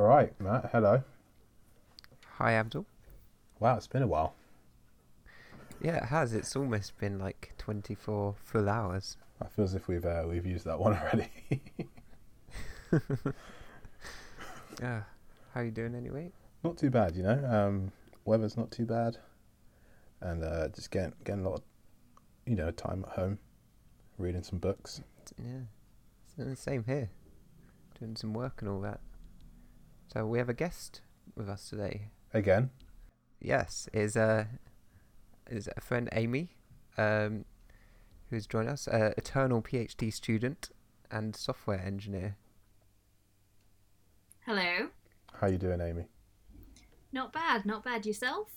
All right, Matt. Hello. Hi, Abdul. Wow, it's been a while. Yeah, it has. It's almost been like 24 full hours. I feel as if we've uh, we've used that one already. Yeah. How you doing anyway? not too bad, you know. Um, weather's not too bad, and uh, just getting getting a lot of, you know, time at home, reading some books. Yeah. It's the same here. Doing some work and all that. So we have a guest with us today. Again, Yes, is uh is a friend Amy, um, who's joined us, uh, eternal PhD student and software engineer. Hello. how you doing, Amy? Not bad, not bad. Yourself?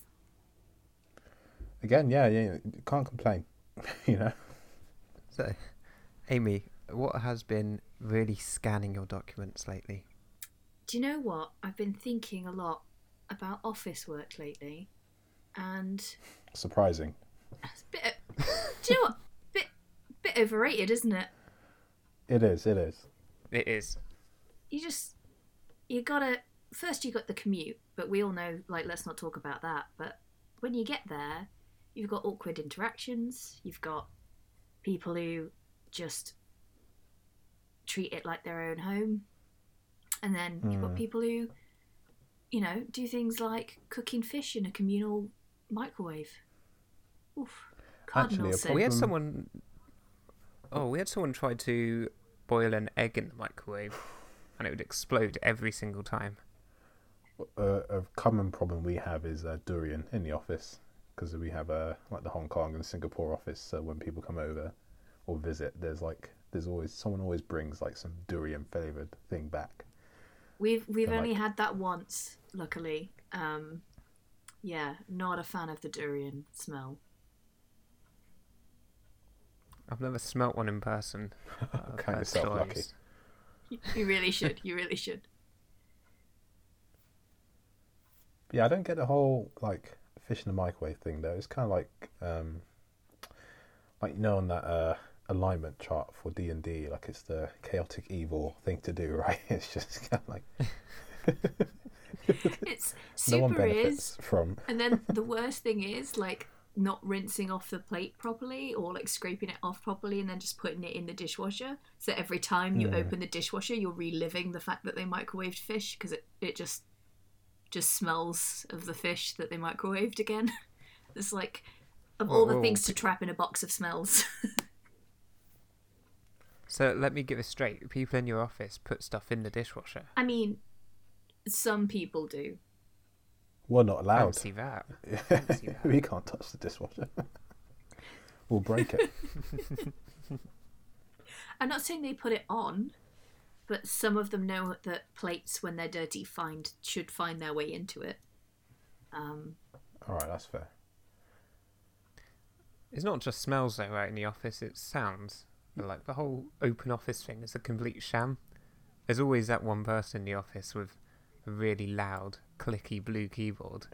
Again, yeah, yeah, can't complain. you know, So, Amy, what has been really scanning your documents lately? Do you know what? I've been thinking a lot about office work lately, and surprising. it's a bit. do you know what? Bit, bit overrated, isn't it? It is. It is. It is. You just, you gotta. First, you got the commute, but we all know, like, let's not talk about that. But when you get there, you've got awkward interactions. You've got people who just treat it like their own home, and then you've got Hmm. people who, you know, do things like cooking fish in a communal microwave. Oof. Cardinal Actually, sin. We had someone. Oh, we had someone try to boil an egg in the microwave, and it would explode every single time. a, a common problem we have is uh, durian in the office because we have uh, like the Hong Kong and Singapore office. So when people come over or visit, there's like there's always someone always brings like some durian flavored thing back. We've we've And, only like- had that once, luckily. Um, yeah, not a fan of the durian smell. I've never smelt one in person. I've Count heard yourself lucky. You really should. You really should. Yeah, I don't get the whole like fish in the microwave thing though. It's kind of like um, like you know on that uh, alignment chart for D and D, like it's the chaotic evil thing to do, right? It's just kind of like It's no one super benefits is, from. and then the worst thing is like not rinsing off the plate properly or like scraping it off properly and then just putting it in the dishwasher. So every time you Mm. open the dishwasher, you're reliving the fact that they microwaved fish because it it just just smells of the fish that they microwaved again. It's like of all the Whoa, things to trap in a box of smells. So let me get this straight. People in your office put stuff in the dishwasher. I mean, some people do. We're not allowed. Fancy that. see that. we can't touch the dishwasher. we'll break it. I'm not saying they put it on, but some of them know that plates, when they're dirty, find should find their way into it. Um, All right, that's fair. It's not just smells though, right? In the office, it's sounds. But, like the whole open office thing is a complete sham. There's always that one person in the office with a really loud, clicky blue keyboard,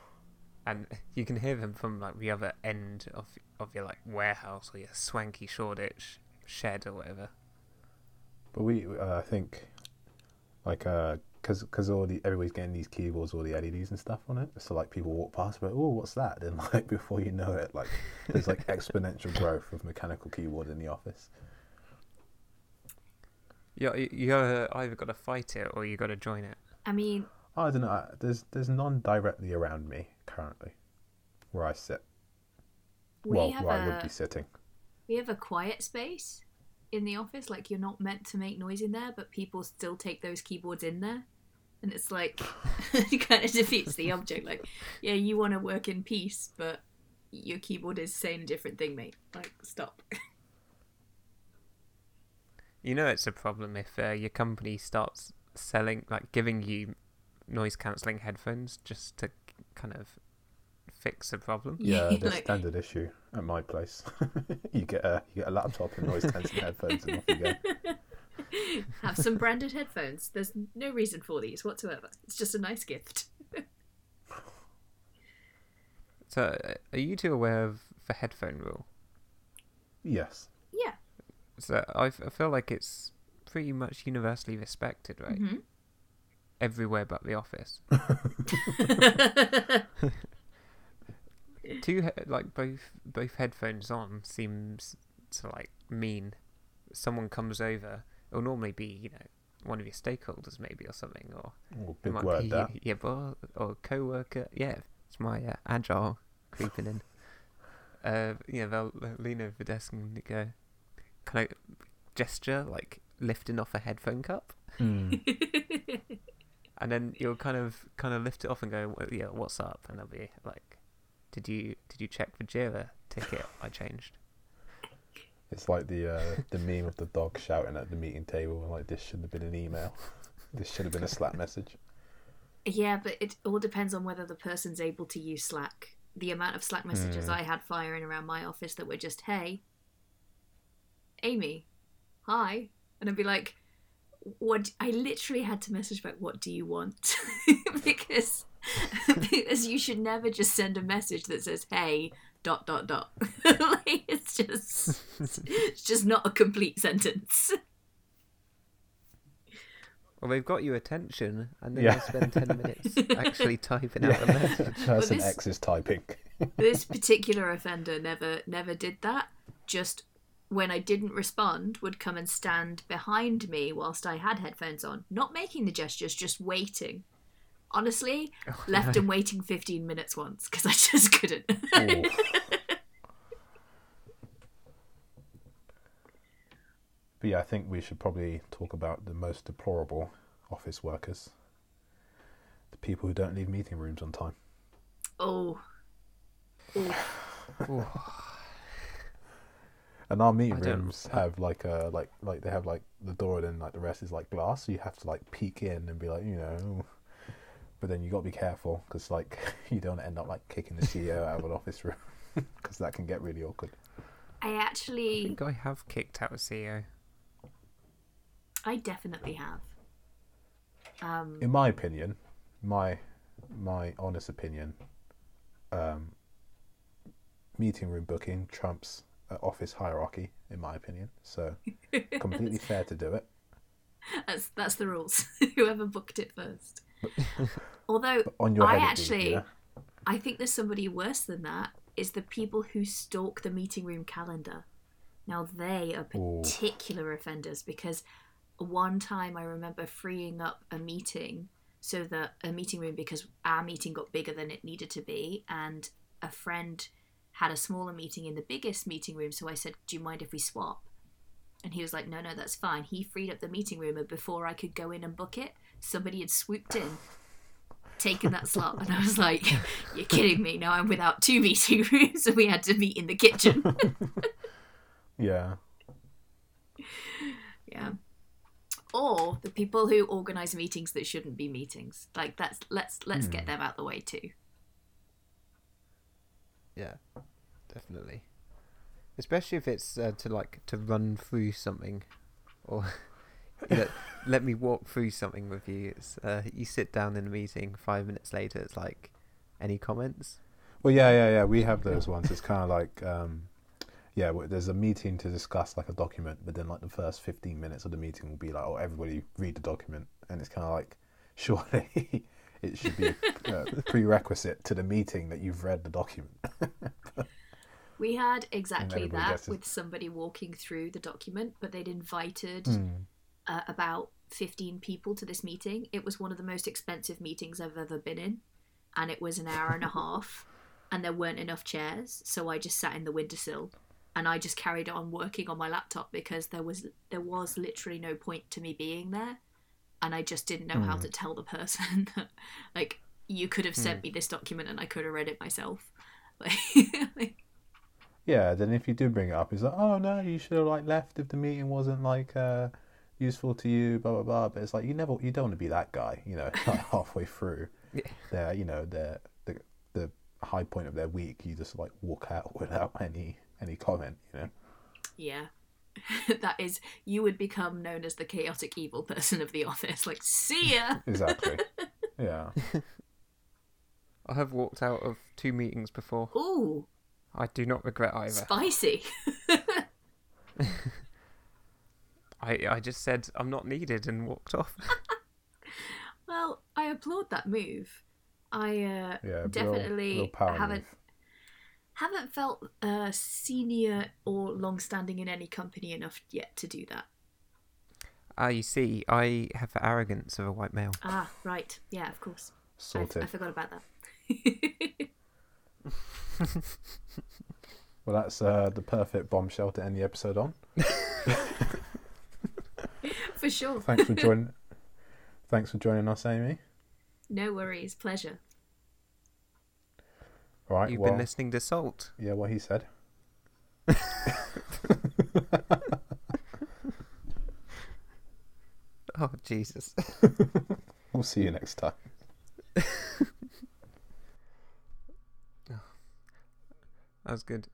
and you can hear them from like the other end of of your like warehouse or your swanky Shoreditch shed or whatever. But we, uh, I think, like, uh, cause, cause all the everybody's getting these keyboards, all the LEDs and stuff on it. So like people walk past, but oh, what's that? Then like before you know it, like there's like exponential growth of mechanical keyboard in the office. You you gotta either gotta fight it or you gotta join it. I mean, I don't know. There's there's none directly around me currently, where I sit. we well, where I would be sitting. we have a quiet space in the office. Like you're not meant to make noise in there, but people still take those keyboards in there, and it's like it kind of defeats the object. Like, yeah, you want to work in peace, but your keyboard is saying a different thing, mate. Like, stop. You know it's a problem if uh, your company starts selling, like giving you noise cancelling headphones just to kind of fix a problem. Yeah, the like, standard issue at my place. you get a you get a laptop and noise cancelling headphones, and off you go. Have some branded headphones. There's no reason for these whatsoever. It's just a nice gift. So, uh, are you two aware of the headphone rule? Yes. Yeah. So, I, f- I feel like it's pretty much universally respected, right? hmm everywhere but the office. Two he- like both both headphones on seems to like mean someone comes over. It'll normally be you know one of your stakeholders maybe or something or Oh, it big might word be that. yeah boss or co-worker. Yeah, it's my uh, agile creeping in. Uh, yeah, they'll, they'll lean over the desk and go, kind of gesture like lifting off a headphone cup, Mm. and then you'll kind of kind of lift it off and go, well, yeah, what's up? And they'll be like, did you did you check the Jira ticket I changed? It's like the uh, the meme of the dog shouting at the meeting table, like this shouldn't have been an email. this should have been a Slack message. yeah, but it all depends on whether the person's able to use Slack. The amount of Slack messages Hmm. I had firing around my office that were just, "Hey, Amy, hi," and I'd be like, "What?" I literally had to message back, "What do you want?" because because you should never just send a message that says, "Hey." Dot dot dot. like it's just not a complete sentence. Well, they've got your attention, and then Yeah. they spend ten minutes actually typing out the message. Person this- X is typing. this particular offender never never did that just when i didn't respond would come and stand behind me whilst i had headphones on not making the gestures just waiting honestly oh, left him waiting 15 minutes once because i just couldn't Ooh. But yeah, I think we should probably talk about the most deplorable office workers. The people who don't leave meeting rooms on time. oh Ooh. Ooh. And our meeting I don't- rooms have like a like like they have like the door and then like the rest is like glass, so you have to like peek in and be like you know. But then you got to be careful because like you don't end up like kicking the CEO out of an office room because that can get really awkward. i I actually think I have kicked out a CEO. I definitely have um In my opinion, my my honest opinion, um, meeting room booking trumps uh, office hierarchy. In my opinion, so completely fair to do it. that's that's the rules whoever booked it first although I head, it is, actually- yeah? I think there's somebody worse than that is the people who stalk the meeting room calendar. Now they are Ooh. particular offenders because one time I remember freeing up a meeting so that a meeting room because our meeting got bigger than it needed to be and a friend had a smaller meeting in the biggest meeting room so I said, "Do you mind if we swap?" And he was like, "No, no, that's fine." He freed up the meeting room and before I could go in and book it, somebody had swooped in taken that slot and I was like, You're kidding me. Now I'm without two meeting rooms and we had to meet in the kitchen. Yeah. yeah. Or the people who organise meetings that shouldn't be meetings. Like that's let's let's get them out of the way too. Yeah, definitely. Especially if it's uh, to like to run through something, or you know, let me walk through something with you. It's uh, you sit down in a meeting. Five minutes later, it's like, any comments? Well, yeah, yeah, yeah. We have those ones. It's kind of like, um, yeah, there's a meeting to discuss like a document, but then like the first 15 minutes of the meeting will be like, oh, everybody read the document, and it's kind of like, surely it should be a prerequisite to the meeting that you've read the document. We had exactly that it. with somebody walking through the document, but they'd invited Hmm. uh, about 15 people to this meeting. It was one of the most expensive meetings I've ever been in, and it was an hour and a half, and there weren't enough chairs, so I just sat in the windowsill and I just carried on working on my laptop because there was there was literally no point to me being there, and I just didn't know how to tell the person that like you could have sent me this document and I could have read it myself. Like, like Yeah, then if you do bring it up, it's like, oh no, you should have like left if the meeting wasn't like uh, useful to you, blah blah blah. But it's like you never, you don't want to be that guy, you know, like halfway through. Yeah. their you know their the the high point of their week you just like walk out without any any comment you know Yeah. that is, you would become known as the chaotic evil person of the office. Like, see ya! exactly yeah I have walked out of two meetings before. Ooh, I do not regret either. spicy. I I just said I'm not needed and walked off. well, I applaud that move. I uh, Yeah, definitely real power haven't move. Haven't felt uh, senior or long-standing in any company enough yet to do that. Ah, you see, I have the arrogance of a white male. Ah, right. Yeah, of course. I, Sorted. I forgot about that. Well, that's uh, the perfect bombshell to end the episode on. For sure. Thanks for joining. Thanks for joining us, Amy. No worries. Pleasure. Right. You've well, been listening to Salt. yeah, what he said. Oh, Jesus. We'll see you next time. Oh, that was good.